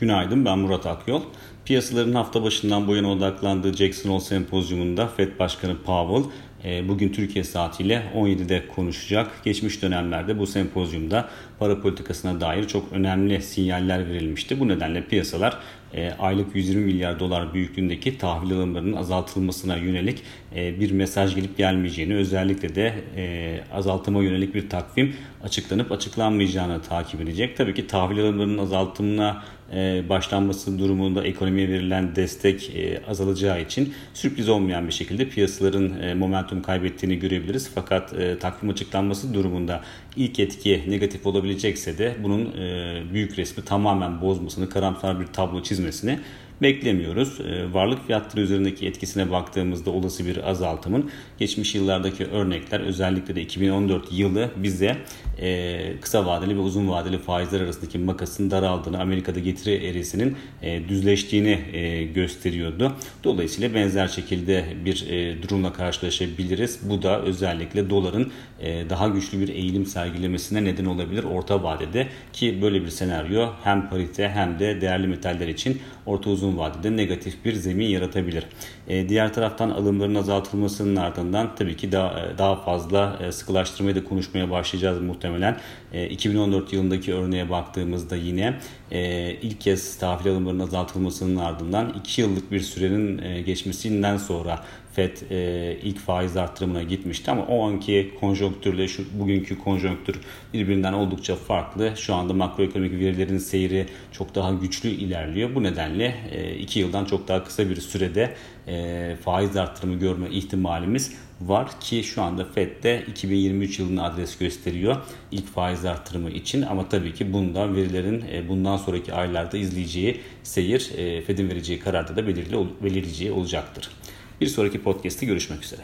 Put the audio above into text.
Günaydın ben Murat Akyol. Piyasaların hafta başından bu yana odaklandığı Jackson Hole Sempozyumunda FED Başkanı Powell bugün Türkiye saatiyle 17'de konuşacak. Geçmiş dönemlerde bu sempozyumda para politikasına dair çok önemli sinyaller verilmişti. Bu nedenle piyasalar e, aylık 120 milyar dolar büyüklüğündeki tahvil alımlarının azaltılmasına yönelik e, bir mesaj gelip gelmeyeceğini özellikle de azaltıma yönelik bir takvim açıklanıp açıklanmayacağını takip edecek. Tabii ki tahvil alımlarının azaltımına başlanması durumunda ekonomiye verilen destek azalacağı için sürpriz olmayan bir şekilde piyasaların momentum momentum kaybettiğini görebiliriz. Fakat e, takvim açıklanması durumunda ilk etki negatif olabilecekse de bunun e, büyük resmi tamamen bozmasını, karamsar bir tablo çizmesini beklemiyoruz. Ee, varlık fiyatları üzerindeki etkisine baktığımızda olası bir azaltımın geçmiş yıllardaki örnekler özellikle de 2014 yılı bize e, kısa vadeli ve uzun vadeli faizler arasındaki makasın daraldığını, Amerika'da getiri eğrisinin e, düzleştiğini e, gösteriyordu. Dolayısıyla benzer şekilde bir durumla karşılaşabiliriz. Bu da özellikle doların daha güçlü bir eğilim sergilemesine neden olabilir orta vadede ki böyle bir senaryo hem parite hem de değerli metaller için orta uzun vadede negatif bir zemin yaratabilir. E, diğer taraftan alımların azaltılmasının ardından tabii ki daha, e, daha fazla e, sıkılaştırmayı da konuşmaya başlayacağız muhtemelen. E, 2014 yılındaki örneğe baktığımızda yine e, ilk kez tahvil alımlarının azaltılmasının ardından 2 yıllık bir sürenin e, geçmesinden sonra FED e, ilk faiz arttırımına gitmişti ama o anki konjonktürle şu bugünkü konjonktür birbirinden oldukça farklı. Şu anda makroekonomik verilerin seyri çok daha güçlü ilerliyor. Bu nedenle 2 e, yıldan çok daha kısa bir sürede e, faiz arttırımı görme ihtimalimiz var ki şu anda FED de 2023 yılını adres gösteriyor ilk faiz arttırımı için ama tabii ki bundan verilerin e, bundan sonraki aylarda izleyeceği seyir e, FED'in vereceği kararda da belirli belirleyeceği olacaktır. Bir sonraki podcast'te görüşmek üzere.